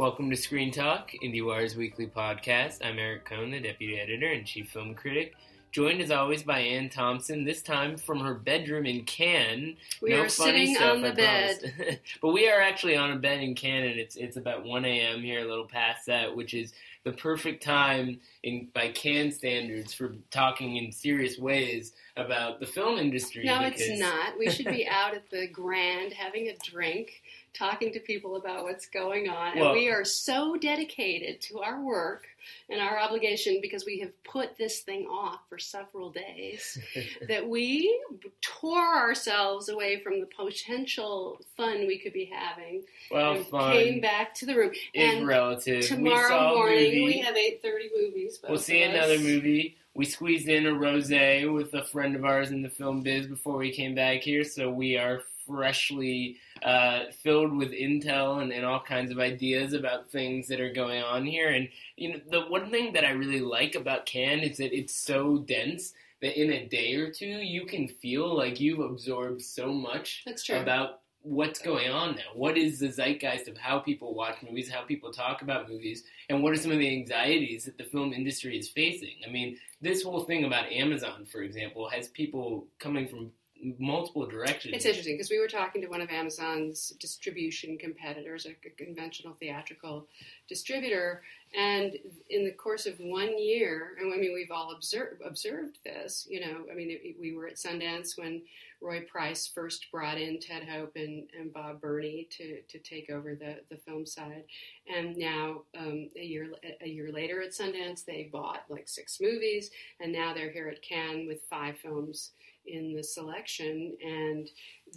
Welcome to Screen Talk, IndieWire's weekly podcast. I'm Eric Kohn, the deputy editor and chief film critic joined as always by Anne Thompson, this time from her bedroom in Cannes. We no are sitting stuff, on the I bed. but we are actually on a bed in Cannes, and it's, it's about 1 a.m. here, a little past that, which is the perfect time in by Cannes standards for talking in serious ways about the film industry. No, because... it's not. We should be out at the Grand having a drink, talking to people about what's going on. Well- and we are so dedicated to our work and our obligation because we have put this thing off for several days that we tore ourselves away from the potential fun we could be having well, and fun came back to the room. is and relative. we tomorrow saw morning movie. we have 8.30 movies. We'll see another movie. We squeezed in a rosé with a friend of ours in the film biz before we came back here, so we are freshly uh, filled with intel and, and all kinds of ideas about things that are going on here. And you know, the one thing that I really like about Cannes is that it's so dense that in a day or two you can feel like you've absorbed so much That's true. about what's going on now. What is the zeitgeist of how people watch movies, how people talk about movies, and what are some of the anxieties that the film industry is facing? I mean, this whole thing about Amazon, for example, has people coming from multiple directions. It's interesting because we were talking to one of Amazon's distribution competitors, a conventional theatrical distributor, and in the course of one year, and I mean we've all observed observed this. You know, I mean it, we were at Sundance when Roy Price first brought in Ted Hope and, and Bob Berney to, to take over the, the film side, and now um, a year a year later at Sundance they bought like six movies, and now they're here at Cannes with five films in the selection and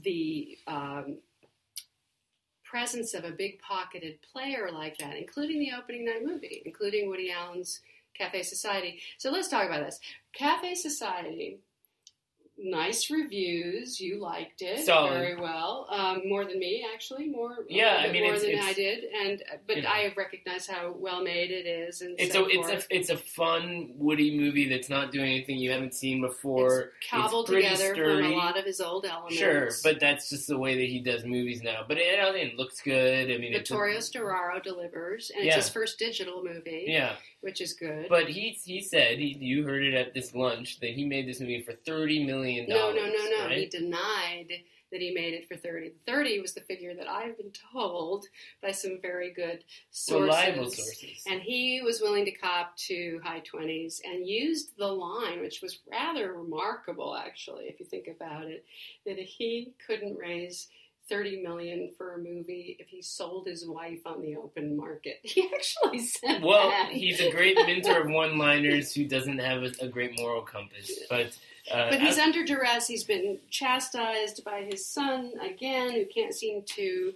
the um, presence of a big pocketed player like that, including the opening night movie, including Woody Allen's Cafe Society. So let's talk about this. Cafe Society, nice reviews. You liked it Solid. very well, um, more than me actually, more Yeah, I mean, more it's- than it's- I did, and but you know. I recognize how well made it is, and It's so a it's forth. a it's a fun Woody movie that's not doing anything you haven't seen before. It's cobbled pretty together sturdy. from a lot of his old elements. Sure, but that's just the way that he does movies now. But it, it looks good. I mean, it's Vittorio Storaro delivers, and Yeah. it's his first digital movie, yeah. Which is good. But he he said he you heard it at this lunch that he made this movie for thirty million no, dollars. no, no, no. Right? He denied that he made it for 30. 30 was the figure that I've been told by some very good sources. Reliable sources. And he was willing to cop to high 20s and used the line, which was rather remarkable, actually, if you think about it, that he couldn't raise 30 million for a movie if he sold his wife on the open market. He actually said Well, that. he's a great minter of one-liners who doesn't have a, a great moral compass. But uh, But he's as- under duress. He's been chastised by his son again, who can't seem to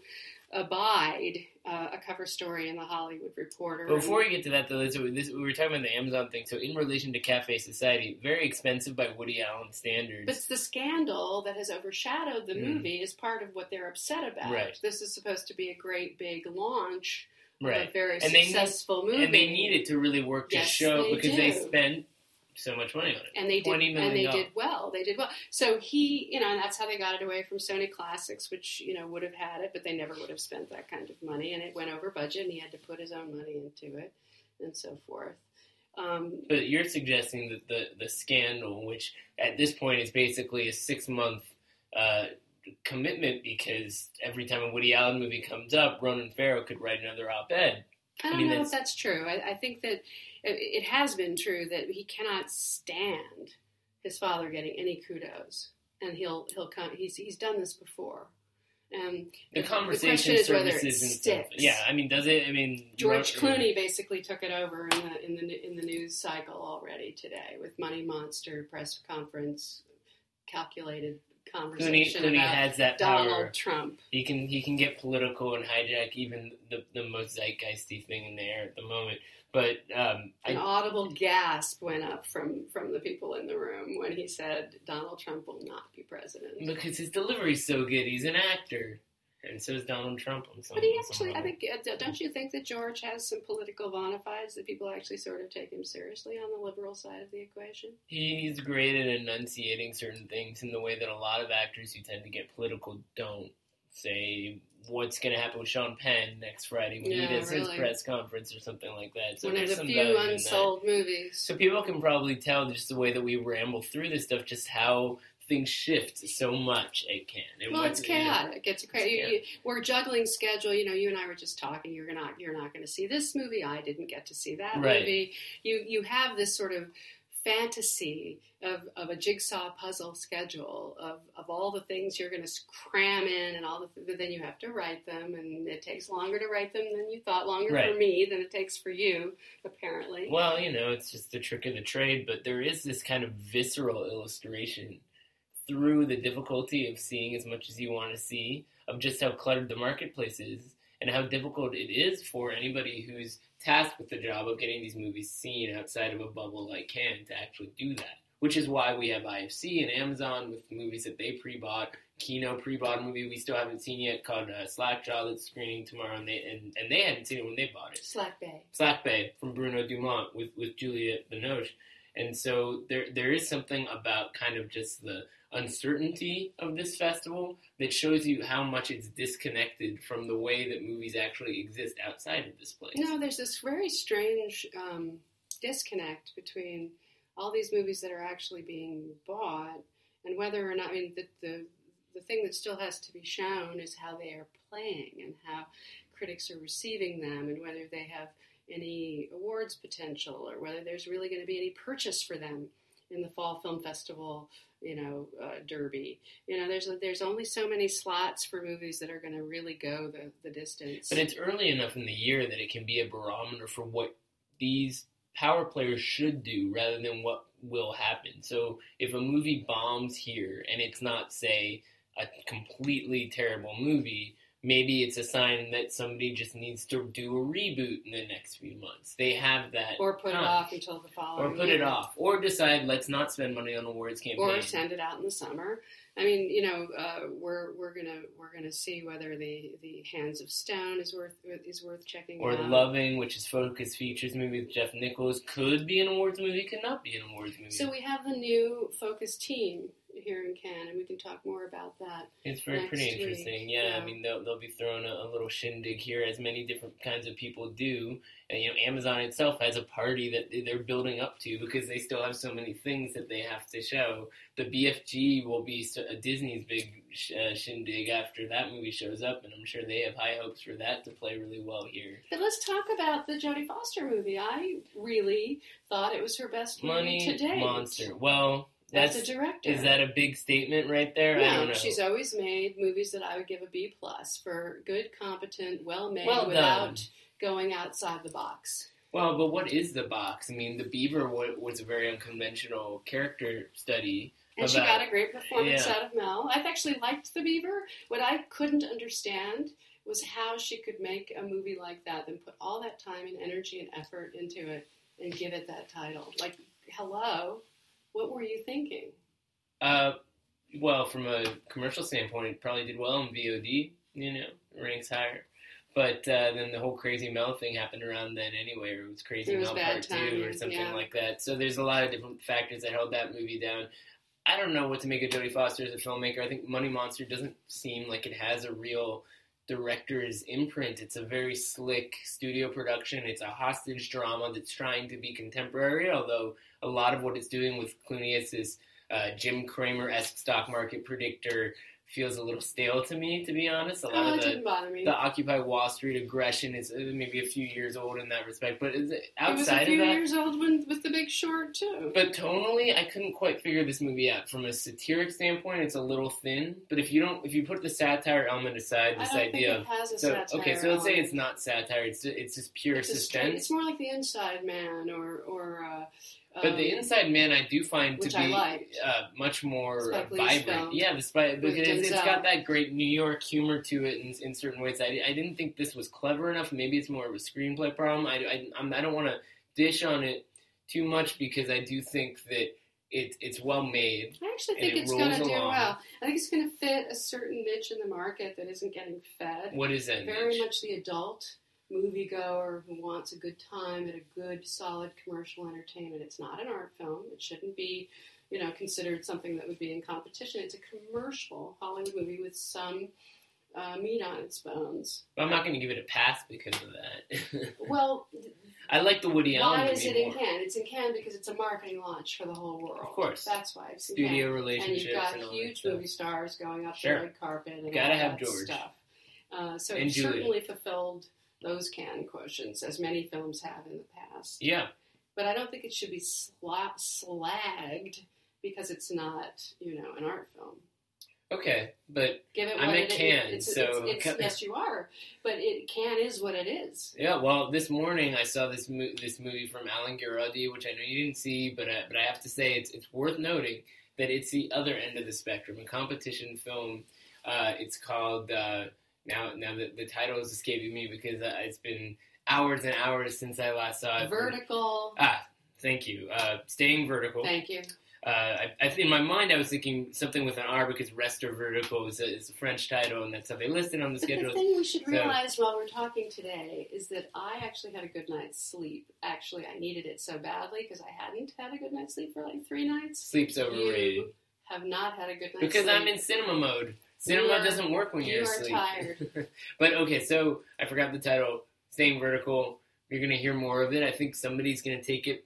abide uh, a cover story in the Hollywood Reporter. Before we get to that, though, so this, we were talking about the Amazon thing. So, in relation to Cafe Society, very expensive by Woody Allen standards. but the scandal that has overshadowed the Mm. movie is part of what they're upset about. Right. This is supposed to be a great big launch of right, a very And they need- successful movie, and they need it to really work to Yes, show because they spent so much money on it. and they did, and they did well. They did well. So he, you know, and that's how they got it away from Sony Classics, which you know would have had it, but they never would have spent that kind of money, and it went over budget, and he had to put his own money into it, and so forth. Um, But you're suggesting that the the scandal, which at this point is basically a six month uh, commitment, because every time a Woody Allen movie comes up, Ronan Farrow could write another op ed. I don't mean, know if that's true. I, I think that it, it has been true that he cannot stand his father getting any kudos, and he'll he'll come. He's he's done this before. Um, The conversation is whether it services and stuff. sticks. Yeah, I mean, does it? I mean, George Ro- Clooney basically took it over in the in the in the news cycle already today with Money Monster press conference calculated Conversation Clooney about has that Donald power. Trump. He can he can get political and hijack even the the most zeitgeisty thing in the air at the moment. But um, An I, audible gasp went up from from the people in the room when he said Donald Trump will not be president. because his delivery's so good, he's an actor, and so is Donald Trump. On some, But he actually, I think, don't you think that George has some political bona fides that people actually sort of take him seriously on the liberal side of the equation? He's great at enunciating certain things in the way that a lot of actors who tend to get political don't. Say what's going to happen with Sean Penn next Friday when Yeah, he does his press conference or something like that. So One of there's the some few value in that. unsold movies. So people can probably tell just the way that we ramble through this stuff, just how things shift so much it can. And Well, it's chaotic. It's crazy. It's You, you, we're juggling schedule. You know, you and I were just talking. You're not. You're not going to see this movie. I didn't get to see that Right. movie. You you have this sort of fantasy of, of a jigsaw puzzle schedule of, of all the things you're going to cram in and all the then you have to write them and it takes longer to write them than you thought longer for me than it takes for you apparently Well, you know, it's just the trick of the trade, but there is this kind of visceral illustration through the difficulty of seeing as much as you want to see, of just how cluttered the marketplace is, and how difficult it is for anybody who's tasked with the job of getting these movies seen outside of a bubble like Cannes to actually do that. Which is why we have IFC and Amazon with movies that they pre-bought. Kino pre-bought a movie we still haven't seen yet called uh, Slackjaw that's screening tomorrow, and they and, and they hadn't seen it when they bought it. slack bay Slack Bay from Bruno Dumont with, with Juliette Binoche. And so there there is something about kind of just the uncertainty of this festival that shows you how much it's disconnected from the way that movies actually exist outside of this place. No, there's this very strange um, disconnect between all these movies that are actually being bought and whether or not. I mean, the the the thing that still has to be shown is how they are playing and how critics are receiving them and whether they have any awards potential or whether there's really going to be any purchase for them in the fall film festival you know uh, derby you know there's there's only so many slots for movies that are going to really go the, the distance But it's early enough in the year that it can be a barometer for what these power players should do rather than what will happen. So if a movie bombs here and it's not, say, a completely terrible movie, maybe it's a sign that somebody just needs to do a reboot in the next few months. They have that. or put it off until the following Or put it off. Or decide, let's not spend money on awards campaign. or send it out in the summer. I mean, you know, uh, we're we're gonna we're gonna see whether the, the Hands of Stone is worth is worth checking Or out. Loving, which is Focus Features movie with Jeff Nichols, could be an awards movie, could not be an awards movie. So we have the new Focus team here in Cannes, and we can talk more about that. It's very pretty week, interesting. Yeah, yeah. I mean they'll they'll be throwing a, a little shindig here, as many different kinds of people do. And you know, Amazon itself has a party that they- they're building up to because they still have so many things that they have to show. The BFG will be Disney's big sh- uh, shindig after that movie shows up, and I'm sure they have high hopes for that to play really well here. But let's talk about the Jodie Foster movie. I really thought it was her best movie Money to date. Monster. Well, As that's a director, is that a big statement right there? I No, don't know. she's always made movies that I would give a B plus for good, competent, well made, Well without going outside the box. Well, but what is the box? I mean, the Beaver was a very unconventional character study. And she got a great performance Yeah. out of Mel. I've actually liked The Beaver. What I couldn't understand was how she could make a movie like that, then put all that time and energy and effort into it and give it that title. Like, hello, what were you thinking? Uh, well, from a commercial standpoint, it probably did well in VOD. You know, ranks higher. But uh, then the whole Crazy Mel thing happened around then anyway, or it was Crazy It was Mel Part Two or something yeah. like that. So there's a lot of different factors that held that movie down. I don't know what to make of Jodie Foster as a filmmaker. I think Money Monster doesn't seem like it has a real director's imprint. It's a very slick studio production. It's a hostage drama that's trying to be contemporary, although a lot of what it's doing with Clooney is uh, Jim Cramer esque stock market predictor feels a little stale to me, to be honest. A lot Oh, of the didn't bother me. the Occupy Wall Street aggression is uh, maybe a few years old in that respect, but is it, it was a outside few of that, years old when, with The Big Short, too. but tonally, I couldn't quite figure this movie out. From a satiric standpoint, it's a little thin. But if you don't, if you put the satire element aside, this idea of it has a so satire okay, so let's say it's not satire; it's it's just pure It's, suspense. it's more like The Inside Man or, or uh, But the Um, Inside Man, I do find to be uh, much more vibrant. Yeah, the Spike because it's Denzel. got that great New York humor to it in, in certain ways. I, I didn't think this was clever enough. Maybe it's more of a screenplay problem. I, I, I'm, I don't want to dish on it too much because I do think that it, it's well made. I actually think it it's going to do well. I think it's going to fit a certain niche in the market that isn't getting fed. What is that? Very niche? much the adult moviegoer who wants a good time at a good, solid commercial entertainment. It's not an art film. It shouldn't be, you know, considered something that would be in competition. It's a commercial Hollywood movie with some uh, meat on its bones. But I'm not going to give it a pass because of that. Well, I like the Woody Allen why is it in more. Cannes? It's in Cannes because it's a marketing launch for the whole world. Of course. That's why it's in Studio Cannes. And you've got and huge stuff. movie stars going up Sure. the red carpet and Gotta all have that George. stuff. Uh, so And it Julia. certainly fulfilled those Cannes quotients, as many films have in the past. Yeah, But I don't think it should be sla- slagged because it's not, you know, an art film. okay, but Give it I'm at it is. Cannes, It's, so- it's, it's, yes, you are. But it Cannes is what it is. Yeah, well, this morning I saw this mo- this movie from Alain Guiraudie, which I know you didn't see, but I, but I have to say it's it's worth noting that it's the other end of the spectrum, a competition film. Uh, it's called uh, now now the, the title is escaping me because uh, it's been hours and hours since I last saw it. Vertical. Ah, thank you. Uh, Staying vertical. Thank you. Uh, I, I, in my mind, I was thinking something with an R because Rester Vertical is a, is a French title, and that's how they listed on the But the schedule. thing we should So- realize while we're talking today is that I actually had a good night's sleep. Actually, I needed it so badly because I hadn't had a good night's sleep for like three nights. Sleep's overrated. You have not had a good night's Because sleep. Because I'm in cinema mode. Cinema You are- doesn't work when you you're are asleep. tired. but okay, so I forgot the title. Staying vertical. You're gonna hear more of it. I think somebody's gonna take it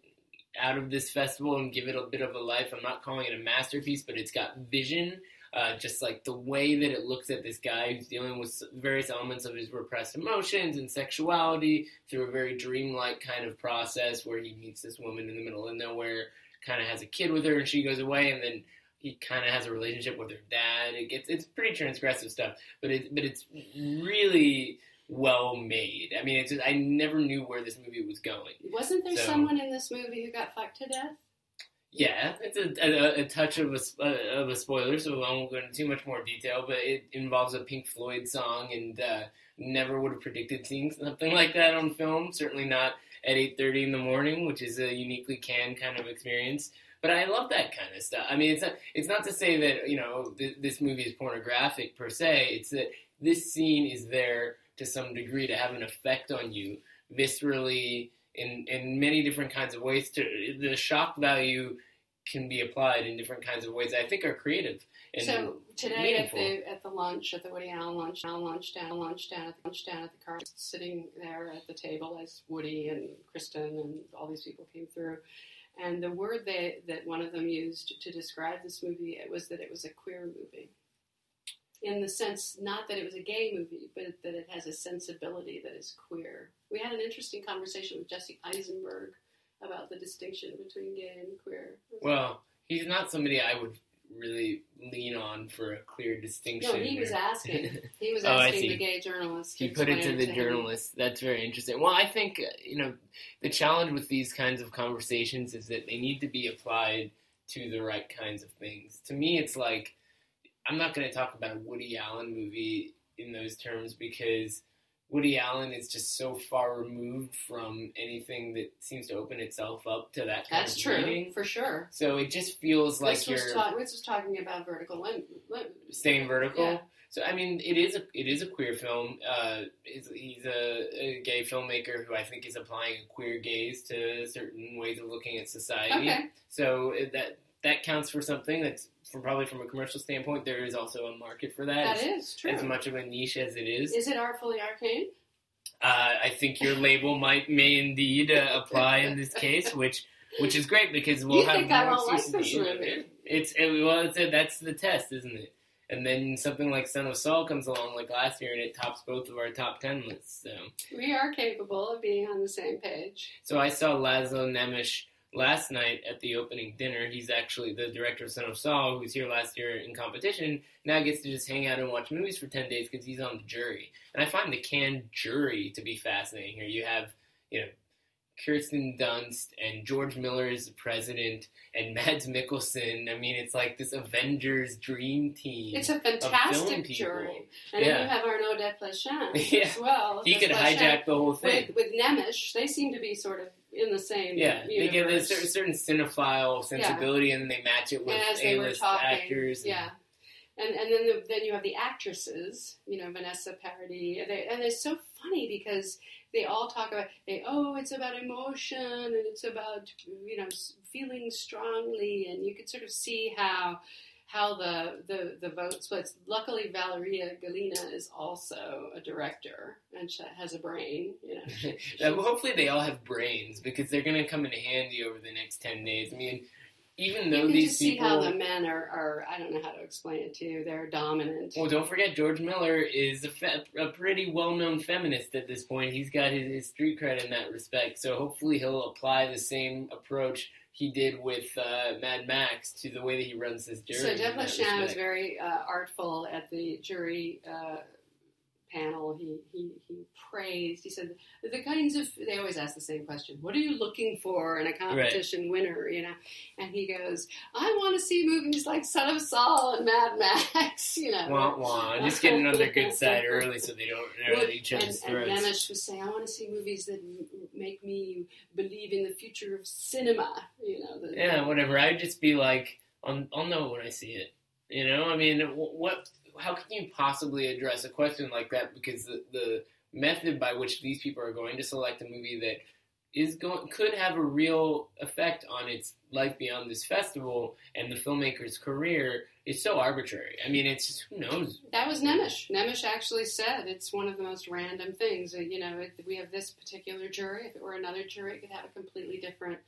out of this festival and give it a bit of a life. I'm not calling it a masterpiece, but it's got vision. Uh, just like the way that it looks at this guy who's dealing with various elements of his repressed emotions and sexuality through a very dreamlike kind of process where he meets this woman in the middle of nowhere, kind of has a kid with her, and she goes away, and then he kind of has a relationship with her dad. It gets it's pretty transgressive stuff, but it but it's really well made. I mean, it's just, I never knew where this movie was going. Wasn't there So- someone in this movie who got fucked to death? Yeah, it's a, a, a touch of a, uh, of a spoiler, so I won't go into too much more detail. But it involves a Pink Floyd song, and uh, never would have predicted seeing something like that on film. Certainly not at eight thirty in the morning, which is a uniquely canned kind of experience. But I love that kind of stuff. I mean, it's not it's not to say that you know th- this movie is pornographic per se. It's that this scene is there to some degree to have an effect on you viscerally in in many different kinds of ways. To the shock value can be applied in different kinds of ways. I think are creative. And so today at the at the lunch at the Woody Allen lunch, Allen lunch down lunch down at the lunch down at the car, sitting there at the table as Woody and Kristen and all these people came through, and the word they, that one of them used to describe this movie it was that it was a queer movie. In the sense, not that it was a gay movie, but that it has a sensibility that is queer. We had an interesting conversation with Jesse Eisenberg about the distinction between gay and queer. well, he's not somebody I would really lean on for a clear distinction. No, he was asking. He was Oh, asking the gay journalist. He put it to the him. journalist. That's very interesting. Well, I think uh, you know the challenge with these kinds of conversations is that they need to be applied to the right kinds of things. To me, it's like I'm not going to talk about a Woody Allen movie in those terms because Woody Allen is just so far removed from anything that seems to open itself up to that kind That's true, reading. for sure. So it just feels like this you're was, ta- this was talking about vertical lim- lim- staying vertical. Yeah. So I mean, it is a it is a queer film. Uh, he's, he's a, a gay filmmaker who I think is applying a queer gaze to certain ways of looking at society. Okay. So that that counts for something. That's from probably from a commercial standpoint. There is also a market for that. That as, is true. as much of a niche as it is. Is it artfully arcane? Uh, I think your label might may indeed uh, apply in this case, which which is great because we'll You have think I more won't like this movie? It's it, well, it's a, that's the test, isn't it? And then something like Son of Saul comes along like last year, and it tops both of our top ten lists. So, We are capable of being on the same page. so I saw Laszlo Nemes last night at the opening dinner. He's actually the director of Son of Saul, who's here last year in competition. Now gets to just hang out and watch movies for ten days because he's on the jury. And I find the Cannes jury to be fascinating. Here you have, you know, Kirsten Dunst and George Miller is the president and Mads Mikkelsen. I mean, it's like this Avengers dream team. It's a fantastic jury, and Yeah. then you have Arnaud Desplechin Yeah. as well. he could hijack the whole thing. with, with Nemes. They seem to be sort of in the same. Yeah, they give a certain, certain cinephile sensibility, and then they match it with and as they were A-list actors. and- yeah. And and then the, then you have the actresses, you know, Vanessa Paradis, they, and it's so funny because they all talk about they oh it's about emotion and it's about you know feeling strongly, and you could sort of see how how the the the vote splits. Luckily, Valeria Golino is also a director and she has a brain, you know. she- well, hopefully they all have brains because they're going to come in handy over the next 10 days. I mean, even though you can these just see how the men are, are I don't know how to explain it to you. They're dominant. Well, don't forget, George Miller is a, fe- a pretty well known feminist at this point. He's got his, his street cred in that respect. So hopefully he'll apply the same approach he did with uh, Mad Max to the way that he runs this jury. So that Lacham was very uh, artful at the jury uh, panel. He, he he praised. He said the kinds of they always ask the same question: What are you looking for in a competition winner? You know, and he goes, "I want to see movies like Son of Saul and Mad Max." You know, Wah, wah. Just getting on their good side early so they don't at each and, other's and throats. Nemes was saying, "I want to see movies that make me believe in the future of cinema." You know, the, Yeah, whatever. I'd just be like, I'll, I'll know when I see it. You know, I mean, wh- what? How can you possibly address a question like that? Because the, the method by which these people are going to select a movie that is going could have a real effect on its life beyond this festival and the filmmaker's career is so arbitrary. I mean, it's just who knows. That was Nemes. Nemes actually said it's one of the most random things. You know, it, we have this particular jury. If it were another jury, it could have a completely different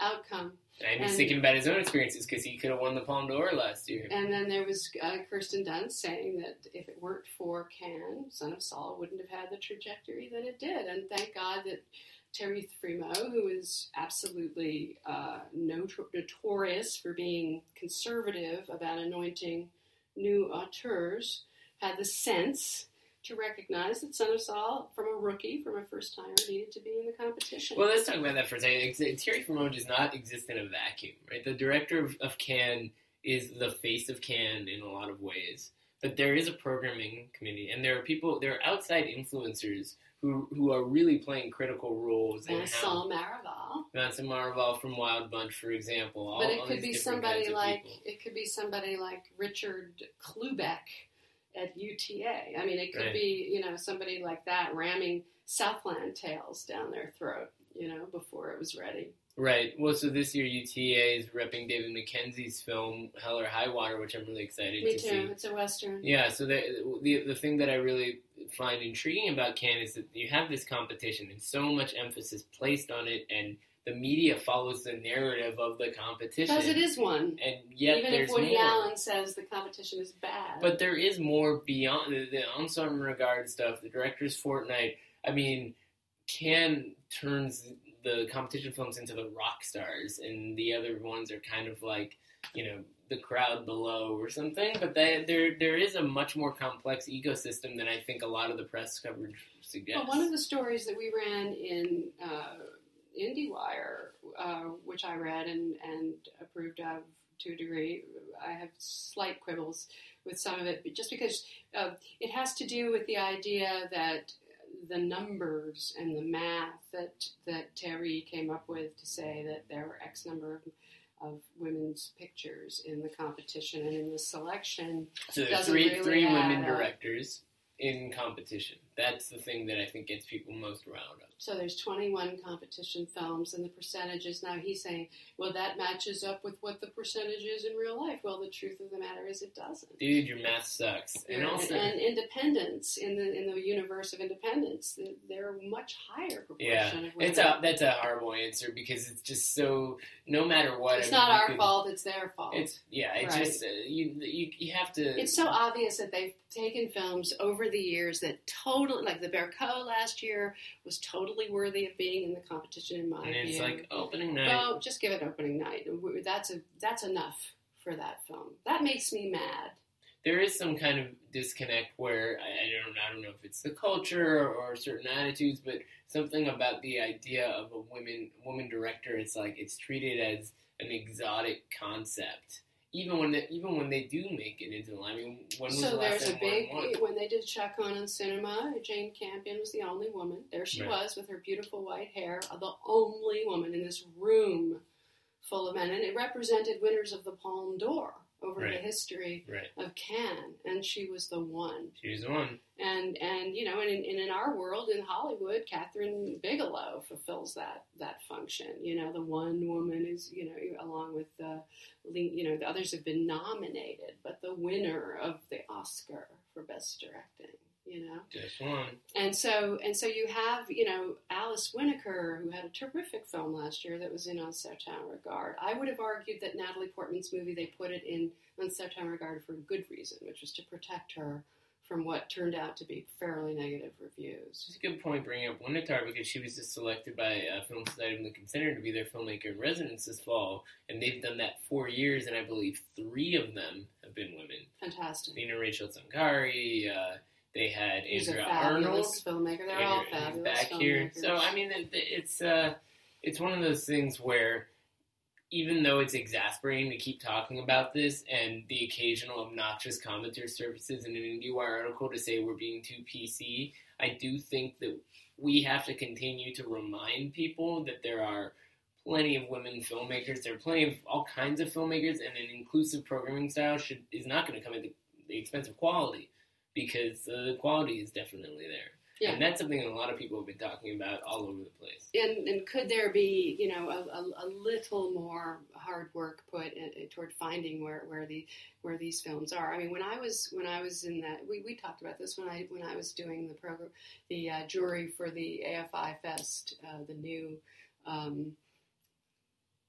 outcome. And he's And- thinking about his own experiences because he could have won the Palme d'Or last year. And then there was uh, Kirsten Dunst saying that if it weren't for Cannes, Son of Saul wouldn't have had the trajectory that it did. And thank God that Thierry Frémaux, who is absolutely uh, notor- notorious for being conservative about anointing new auteurs, had the sense to recognize that Son of Saul, from a rookie, from a first timer, needed to be in the competition. Well, let's talk about that for a second. Thierry Frémaux does not exist in a vacuum, right? The director of, of Cannes is the face of Cannes in a lot of ways, but there is a programming committee, and there are people, there are outside influencers who who are really playing critical roles. Vincent Maraval. Vincent Maraval from Wild Bunch, for example. All, But it could be somebody like it could be somebody like Richard Klubeck at UTA. I mean, it could Right. be you know somebody like that ramming Southland tales down their throat, you know, before it was ready. Right. Well, so this year UTA is repping David Mackenzie's film Hell or High Water, which I'm really excited to see. Me to too. see. It's a western. Yeah, so the, the the thing that I really find intriguing about Cannes is that you have this competition and so much emphasis placed on it, and the media follows the narrative of the competition. Because it is one. and yet Even there's if Woody more. Allen says the competition is bad. But there is more beyond the, the ensemble regard stuff, the director's fortnight. I mean, Cannes turns the competition films into the rock stars, and the other ones are kind of like, you know, the crowd below or something. But they, there there is a much more complex ecosystem than I think a lot of the press coverage suggests. Well, one of the stories that we ran in uh, IndieWire, uh, which I read and, and approved of to a degree, I have slight quibbles with some of it, but just because uh, it has to do with the idea that the numbers and the math that that Thierry came up with to say that there were X number of, of women's pictures in the competition and in the selection so there are three really three women up. directors in competition. That's the thing that I think gets people most riled up. So there's 21 competition films, and the percentages. Now he's saying, well, that matches up with what the percentage is in real life. Well, the truth of the matter is, it doesn't. Dude, your math sucks. And also, and independence in the in the universe of independence, they're much higher proportion Yeah, of it's a that's a horrible answer because it's just so. No matter what, It's I mean, not our could- fault; it's their fault. It's yeah. It's Right. just uh, you, you you have to. It's so obvious that they've taken films over the years that totally, like the Bercot last year, was totally worthy of being in the competition. In my opinion. and it's view, like opening night. Well, just give it opening night. That's a that's enough for that film. That makes me mad. there is some kind of disconnect where I, don't I don't know if it's the culture or, or certain attitudes, but something about the idea of a women woman director. It's like it's treated as an exotic concept. Even when they, even when they do make it into the line, I mean, when was the So last there's a big when they did Chacun son cinéma. Jane Campion was the only woman. There she Right. was with her beautiful white hair, the only woman in this room full of men, and it represented winners of the Palme d'Or over the history Right, of Cannes, and she was the one. she was the one. And and you know, and in, and in our world in Hollywood, Kathryn Bigelow fulfills that that function. You know, the one woman is you know along with the you know the others have been nominated, but the winner of the Oscar for best directing. You know, Just one. and so and so you have you know Alice Winocour who had a terrific film last year that was in Un Certain Regard. I would have argued that Natalie Portman's movie they put it in Un Certain Regard for a good reason, which was to protect her from what turned out to be fairly negative reviews. It's a good point bringing up Winitar because she was just selected by uh, Film Society of Lincoln Center to be their filmmaker in residence this fall, and they've done that four years, and I believe three of them have been women. Fantastic. Nina Rachel Zankari, uh, they had He's a Andrea Arnold. filmmaker. They're all fabulous back filmmakers. here. So I mean, it's uh, it's one of those things where even though it's exasperating to keep talking about this and the occasional obnoxious commenter surfaces in an IndieWire article to say we're being too PC, I do think that we have to continue to remind people that there are plenty of women filmmakers. There are plenty of all kinds of filmmakers, and an inclusive programming style should is not going to come at the, the expense of quality because uh, the quality is definitely there. Yeah. And that's something that a lot of people have been talking about all over the place. and, and could there be, you know, a, a, a little more hard work put in, toward finding where, where the where these films are? I mean, when I was when I was in that, we, we talked about this when I when I was doing the program, the uh, jury for the AFI Fest, uh, the new. Um,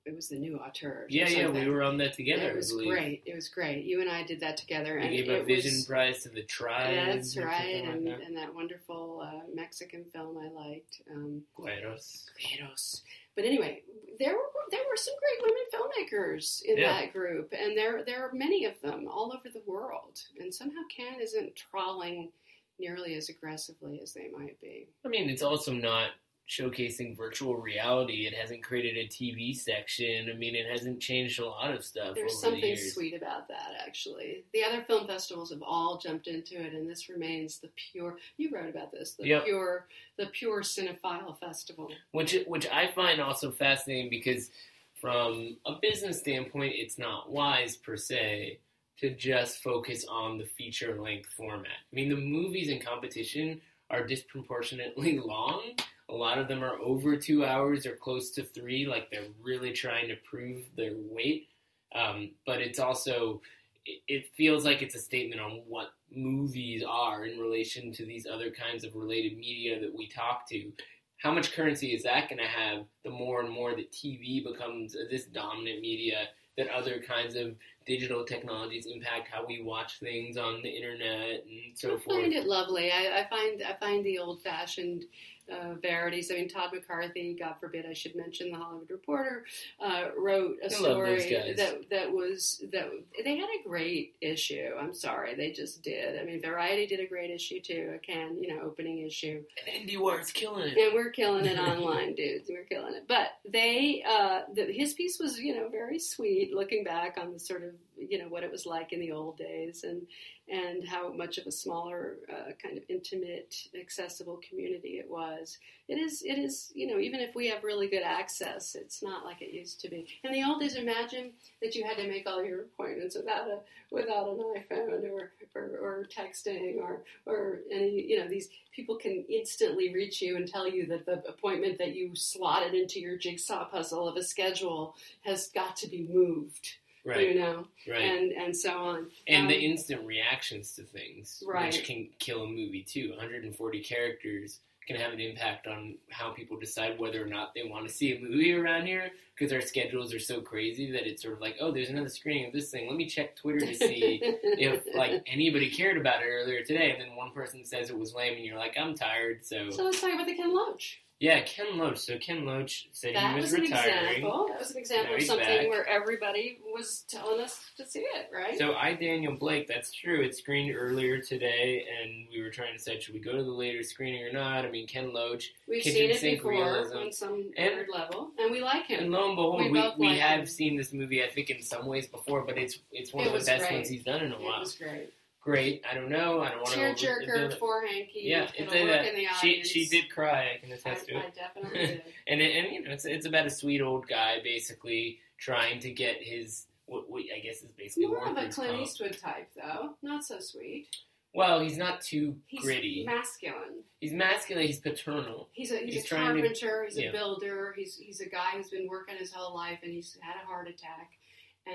it was the new auteur. Yeah, yeah, we were on that together. It was great. It was great. You and I did that together, We and gave a Vision was, Prize to the Tribe. Yeah, that's right, and, like that. and that wonderful uh, Mexican film I liked. Um, Gueros. Guerreros. But anyway, there were there were some great women filmmakers in Yeah. that group, and there there are many of them all over the world. And somehow Cannes isn't trawling nearly as aggressively as they might be. I mean, it's also not showcasing virtual reality. It hasn't created a TV section. I mean, it hasn't changed a lot of stuff There's the something years. sweet about that, actually. The other film festivals have all jumped into it, and this remains the pure. You wrote about this, the Yep. pure, the pure cinephile festival. which which I find also fascinating because from a business standpoint, it's not wise per se to just focus on the feature length format. I mean, the movies in competition are disproportionately long. A lot of them are over two hours or close to three, like they're really trying to prove their weight. Um, but it's also, it, it feels like it's a statement on what movies are in relation to these other kinds of related media that we talk to how much currency is that going to have the more and more that TV becomes this dominant media that other kinds of digital technologies impact how we watch things on the internet and so I forth. I find it lovely. I, I find I find the old fashioned uh, verities. I mean, Todd McCarthy, God forbid I should mention the Hollywood Reporter, uh, wrote a I story that that was that they had a great issue. I'm sorry, they just did. I mean, Variety did a great issue too. Again, you know, opening issue. And IndieWire's killing it. And we're killing it online, dudes. We're killing it. But they, uh, the, his piece was, you know, very sweet, looking back on the sort of, you know, what it was like in the old days, and and how much of a smaller, uh, kind of intimate, accessible community it was. It is, it is, you know, even if we have really good access, it's not like it used to be. In the old days, imagine that you had to make all your appointments without a without an iPhone or or, or texting or or any, you know, these people can instantly reach you and tell you that the appointment that you slotted into your jigsaw puzzle of a schedule has got to be moved. Right, You know, right. and and so on. and the Um, instant reactions to things, Right. which can kill a movie too. 140 characters can have an impact on how people decide whether or not they want to see a movie around here because our schedules are so crazy that it's sort of like, oh, there's another screening of this thing. Let me check Twitter to see if like anybody cared about it earlier today, and then one person says it was lame, and you're like, I'm tired, so so let's talk about the Ken Loach. Yeah, Ken Loach. So Ken Loach said That he was, was, an example. That was an example of something back. where everybody was telling us to see it, right? So I Daniel Blake, that's true. It screened earlier today, and we were trying to decide should we go to the later screening or not. I mean, Ken Loach, We've kitchen seen it sink before realism. on some And- weird level, and we like him. and lo and behold, We we, we, like have him. seen this movie. I think in some ways before, but it's it's one It of the best great. ones he's done in a while. it was great. Great. I don't know. I don't want to Tearjerker for Hanky. Yeah, It'll it work in the She she did cry. I can I, attest to I it. definitely did. And it, and you know, it's it's about a sweet old guy basically trying to get his what, what I guess is basically More of a Clint. Eastwood type, though. Not so sweet. Well, he's not too He's gritty. masculine. he's masculine. He's paternal. He's a he's, He's a trying to- carpenter. he's yeah. a builder. He's he's a guy who's been working his whole life, and he's had a heart attack,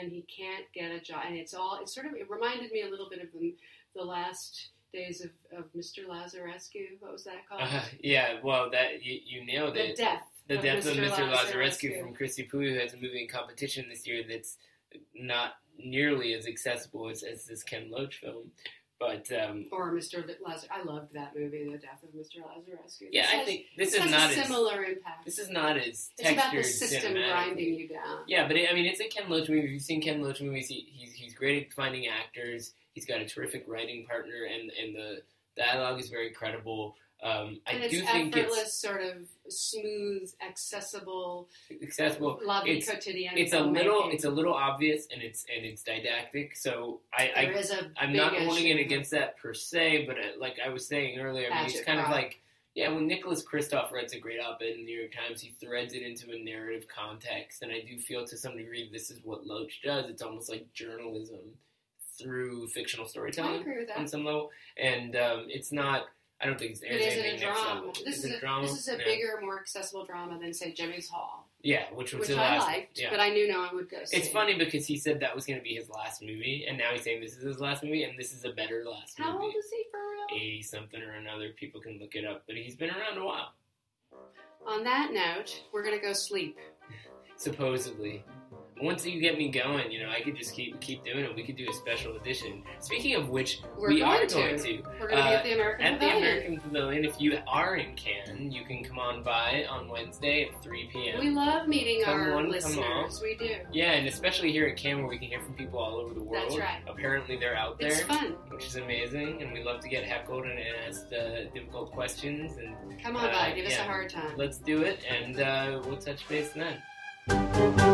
and he can't get a job. And it's all, it sort of it reminded me a little bit of the the last days of, of Mr. Lazarescu. What was that called? Uh, yeah, well, that you, you nailed the it. The death. the of death of Mr. Mr. Lazarescu Lazarescu. from Cristi Puiu, who has a movie in competition this year that's not nearly as accessible as, as this Ken Loach film. But um, Or Mr. Lazar. I loved that movie, The Death of Mr. Lazarescu. yeah, This I think this is not a as similar impact. this is not as it's about the system grinding you down. Yeah, but it, I mean, it's a Ken Loach movie. If you've seen Ken Loach movies, he, he's he's great at finding actors. He's got a terrific writing partner, and and the dialogue is very credible. Um, I And it's do think effortless, sort of smooth, accessible, accessible. vie It's- quotidienne. It's a little filmmaking. it's a little obvious, and it's and it's didactic. So I, I is a I'm not holding it against that per se, but uh, like I was saying earlier, I mean, it's kind of like yeah, when Nicholas Kristof writes a great op-ed in the New York Times, he threads it into a narrative context, and I do feel to some degree this is what Loach does. It's almost like journalism through fictional I storytelling agree with on that. some level, and um, it's not. I don't think it's It isn't a drama. This is a drama. this is a bigger, more accessible drama than say Jimmy's Hall, yeah, which was which I last. liked, yeah. but I knew no one would go see. It's funny because he said that was going to be his last movie, and now he's saying this is his last movie, and this is a better last How movie. old is he for real? Eighty something or another. People can look it up, but he's been around a while, On that note, we're gonna go sleep. supposedly. Once you get me going, you know, I could just keep keep doing it. We could do a special edition. Speaking of which, We're we going are to. going to. We're gonna be Uh, at the American At the Pavilion. American Pavilion, if you are in Cannes, you can come on by on Wednesday at 3 p.m. We love meeting Come our on, listeners. We do. yeah, and especially here at Cannes, where we can hear from people all over the world. That's right. Apparently, they're out there. It's fun. which is amazing, and we love to get heckled and asked uh, difficult questions. And Come on Uh, by, give us a hard time. let's do it, and uh, we'll touch base then.